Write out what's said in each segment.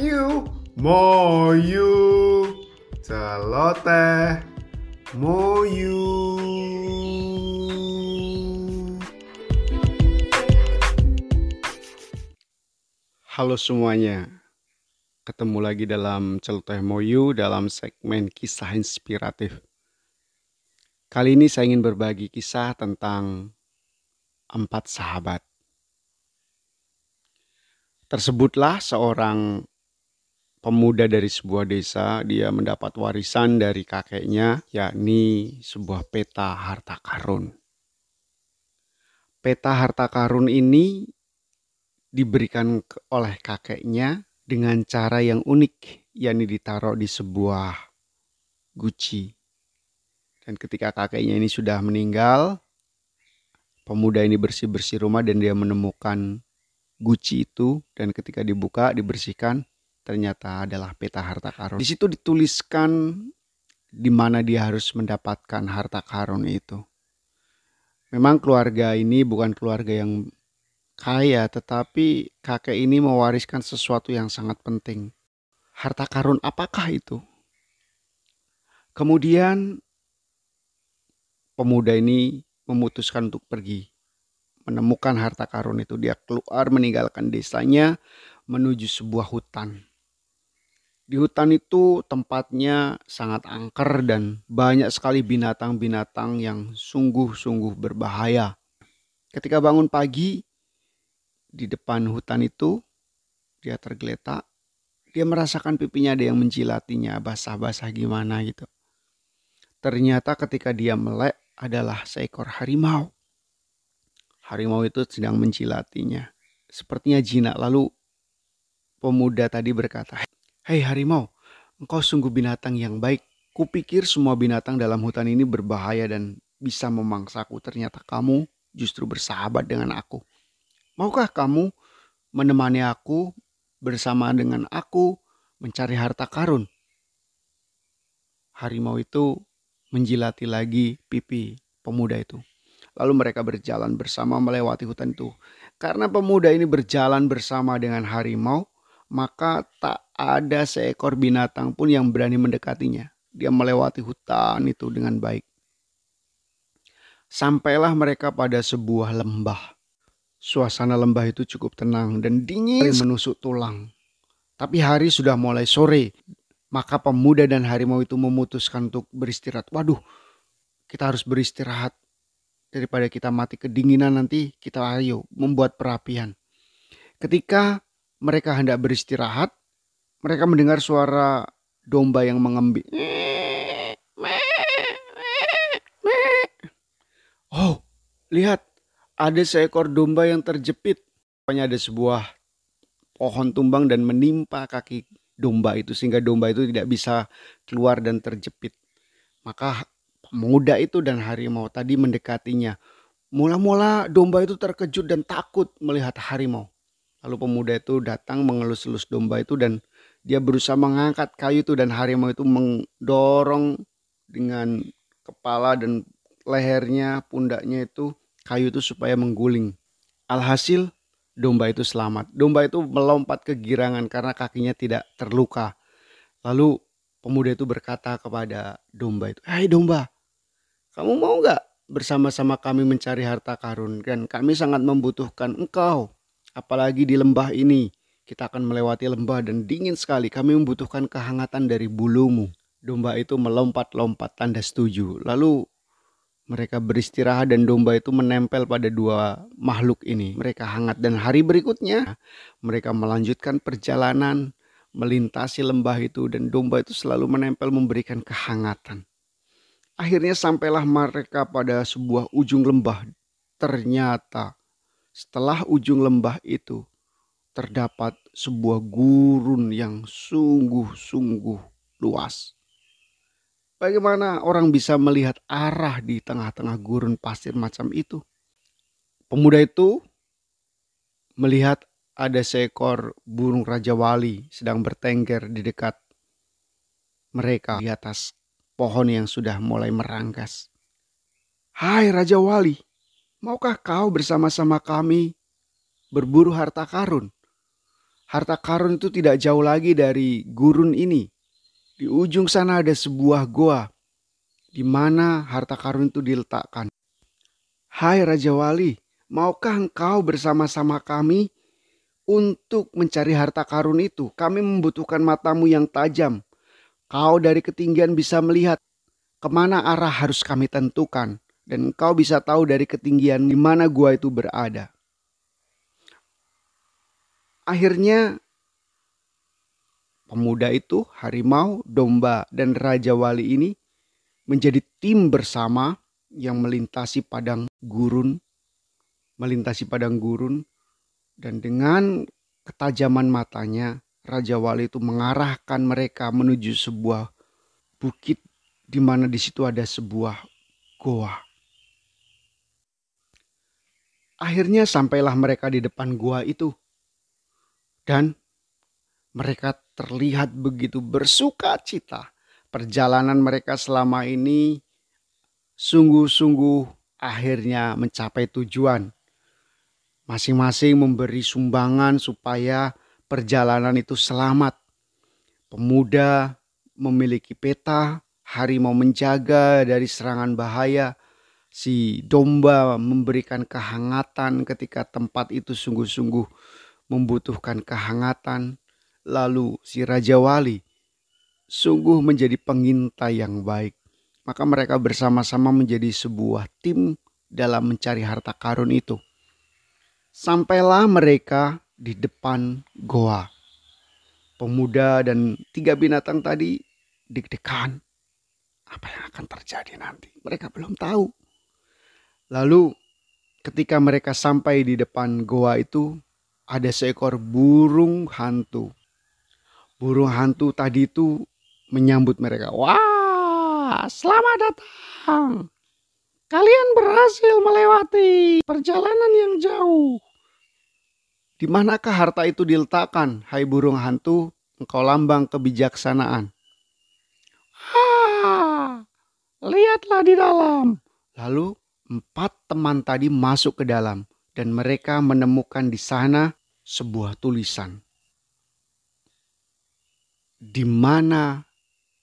Moyu, moyu, celoteh, moyu. Halo semuanya, ketemu lagi dalam Celoteh Moyu dalam segmen kisah inspiratif. Kali ini saya ingin berbagi kisah tentang empat sahabat. Tersebutlah seorang pemuda dari sebuah desa, dia mendapat warisan dari kakeknya, yakni sebuah peta harta karun. Peta harta karun ini diberikan oleh kakeknya dengan cara yang unik, yakni ditaruh di sebuah guci. Dan ketika kakeknya ini sudah meninggal, pemuda ini bersih-bersih rumah dan dia menemukan guci itu dan ketika dibuka dibersihkan ternyata adalah peta harta karun. Di situ dituliskan di mana dia harus mendapatkan harta karun itu. Memang keluarga ini bukan keluarga yang kaya, tetapi kakek ini mewariskan sesuatu yang sangat penting. Harta karun apakah itu? Kemudian pemuda ini memutuskan untuk pergi menemukan harta karun itu. Dia keluar meninggalkan desanya menuju sebuah hutan. Di hutan itu tempatnya sangat angker dan banyak sekali binatang-binatang yang sungguh-sungguh berbahaya. Ketika bangun pagi di depan hutan itu, dia tergeletak. Dia merasakan pipinya ada yang menjilatinya, basah-basah gimana gitu. Ternyata ketika dia melek adalah seekor harimau. Harimau itu sedang menjilatinya. Sepertinya jinak. Lalu pemuda tadi berkata, Hei harimau, engkau sungguh binatang yang baik. Kupikir semua binatang dalam hutan ini berbahaya dan bisa memangsaku. Ternyata kamu justru bersahabat dengan aku. Maukah kamu menemani aku bersama dengan aku mencari harta karun? Harimau itu menjilati lagi pipi pemuda itu. Lalu mereka berjalan bersama melewati hutan itu. Karena pemuda ini berjalan bersama dengan harimau, maka tak ada seekor binatang pun yang berani mendekatinya. Dia melewati hutan itu dengan baik. Sampailah mereka pada sebuah lembah. Suasana lembah itu cukup tenang dan dingin menusuk tulang. Tapi hari sudah mulai sore. Maka pemuda dan harimau itu memutuskan untuk beristirahat. Waduh, kita harus beristirahat daripada kita mati kedinginan nanti kita ayo membuat perapian. Ketika mereka hendak beristirahat, mereka mendengar suara domba yang mengembik. Oh, lihat ada seekor domba yang terjepit. Pokoknya ada sebuah pohon tumbang dan menimpa kaki domba itu sehingga domba itu tidak bisa keluar dan terjepit. Maka Pemuda itu dan harimau tadi mendekatinya. Mula-mula domba itu terkejut dan takut melihat harimau. Lalu pemuda itu datang mengelus-elus domba itu dan dia berusaha mengangkat kayu itu dan harimau itu mendorong dengan kepala dan lehernya, pundaknya itu kayu itu supaya mengguling. Alhasil domba itu selamat. Domba itu melompat ke girangan karena kakinya tidak terluka. Lalu pemuda itu berkata kepada domba itu, "Hai domba, kamu mau nggak bersama-sama kami mencari harta karun? Dan kami sangat membutuhkan engkau. Apalagi di lembah ini. Kita akan melewati lembah dan dingin sekali. Kami membutuhkan kehangatan dari bulumu. Domba itu melompat-lompat tanda setuju. Lalu mereka beristirahat dan domba itu menempel pada dua makhluk ini. Mereka hangat dan hari berikutnya mereka melanjutkan perjalanan melintasi lembah itu dan domba itu selalu menempel memberikan kehangatan. Akhirnya sampailah mereka pada sebuah ujung lembah. Ternyata setelah ujung lembah itu terdapat sebuah gurun yang sungguh-sungguh luas. Bagaimana orang bisa melihat arah di tengah-tengah gurun pasir macam itu? Pemuda itu melihat ada seekor burung raja wali sedang bertengger di dekat mereka di atas pohon yang sudah mulai merangkas. Hai Raja Wali, maukah kau bersama-sama kami berburu harta karun? Harta karun itu tidak jauh lagi dari gurun ini. Di ujung sana ada sebuah goa di mana harta karun itu diletakkan. Hai Raja Wali, maukah engkau bersama-sama kami untuk mencari harta karun itu? Kami membutuhkan matamu yang tajam. Kau dari ketinggian bisa melihat ke mana arah harus kami tentukan. Dan engkau bisa tahu dari ketinggian di mana gua itu berada. Akhirnya pemuda itu, harimau, domba, dan raja wali ini menjadi tim bersama yang melintasi padang gurun, melintasi padang gurun, dan dengan ketajaman matanya, Raja Wali itu mengarahkan mereka menuju sebuah bukit di mana di situ ada sebuah goa. Akhirnya sampailah mereka di depan gua itu. Dan mereka terlihat begitu bersuka cita. Perjalanan mereka selama ini sungguh-sungguh akhirnya mencapai tujuan. Masing-masing memberi sumbangan supaya perjalanan itu selamat. Pemuda memiliki peta, harimau menjaga dari serangan bahaya, si domba memberikan kehangatan ketika tempat itu sungguh-sungguh membutuhkan kehangatan. Lalu si Raja Wali sungguh menjadi pengintai yang baik. Maka mereka bersama-sama menjadi sebuah tim dalam mencari harta karun itu. Sampailah mereka di depan goa. Pemuda dan tiga binatang tadi deg-degan. Apa yang akan terjadi nanti? Mereka belum tahu. Lalu ketika mereka sampai di depan goa itu, ada seekor burung hantu. Burung hantu tadi itu menyambut mereka. Wah, selamat datang. Kalian berhasil melewati perjalanan yang jauh. Di manakah harta itu diletakkan, hai burung hantu? Engkau lambang kebijaksanaan. Ah, lihatlah di dalam. Lalu empat teman tadi masuk ke dalam dan mereka menemukan di sana sebuah tulisan. Di mana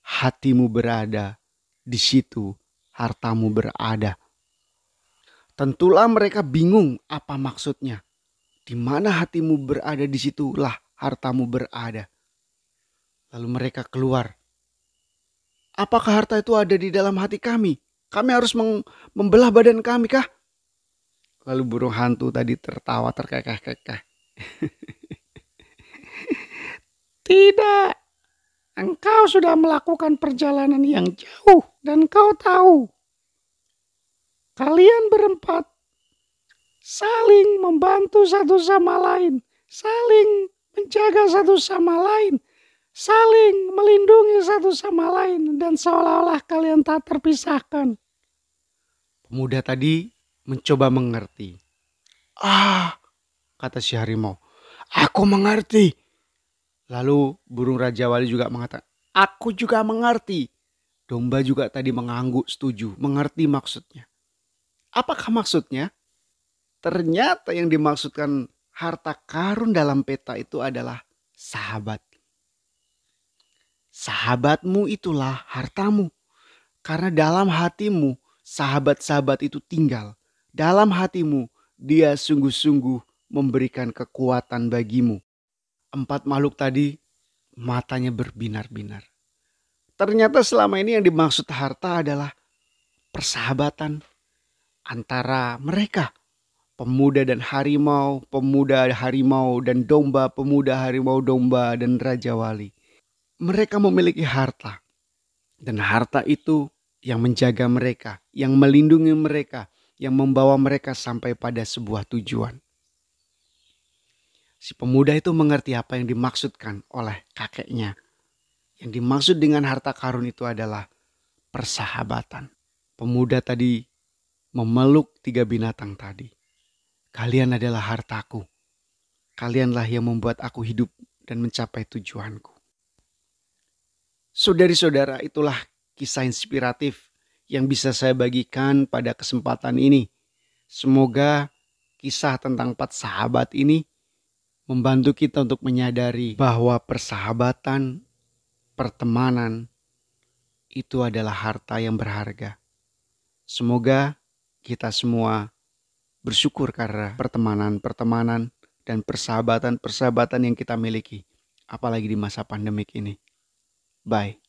hatimu berada, di situ hartamu berada. Tentulah mereka bingung apa maksudnya. Di mana hatimu berada, di situlah hartamu berada. Lalu mereka keluar. Apakah harta itu ada di dalam hati kami? Kami harus membelah badan kami kah? Lalu burung hantu tadi tertawa terkekeh-kekeh. Tidak. Engkau sudah melakukan perjalanan yang jauh dan kau tahu. Kalian berempat saling membantu satu sama lain, saling menjaga satu sama lain, saling melindungi satu sama lain dan seolah-olah kalian tak terpisahkan. Pemuda tadi mencoba mengerti. Ah, kata si harimau. Aku mengerti. Lalu burung Raja Wali juga mengatakan, aku juga mengerti. Domba juga tadi mengangguk setuju, mengerti maksudnya. Apakah maksudnya? Ternyata yang dimaksudkan harta karun dalam peta itu adalah sahabat. Sahabatmu itulah hartamu. Karena dalam hatimu sahabat-sahabat itu tinggal. Dalam hatimu dia sungguh-sungguh memberikan kekuatan bagimu. Empat makhluk tadi matanya berbinar-binar. Ternyata selama ini yang dimaksud harta adalah persahabatan antara mereka. Pemuda dan harimau, pemuda harimau dan domba, pemuda harimau domba dan raja wali. Mereka memiliki harta. Dan harta itu yang menjaga mereka, yang melindungi mereka, yang membawa mereka sampai pada sebuah tujuan. Si pemuda itu mengerti apa yang dimaksudkan oleh kakeknya. Yang dimaksud dengan harta karun itu adalah persahabatan. Pemuda tadi memeluk tiga binatang tadi. Kalian adalah hartaku. Kalianlah yang membuat aku hidup dan mencapai tujuanku. Saudari-saudara, itulah kisah inspiratif yang bisa saya bagikan pada kesempatan ini. Semoga kisah tentang empat sahabat ini membantu kita untuk menyadari bahwa persahabatan, pertemanan itu adalah harta yang berharga. Semoga kita semua bersyukur karena pertemanan-pertemanan dan persahabatan-persahabatan yang kita miliki, apalagi di masa pandemik ini. Bye.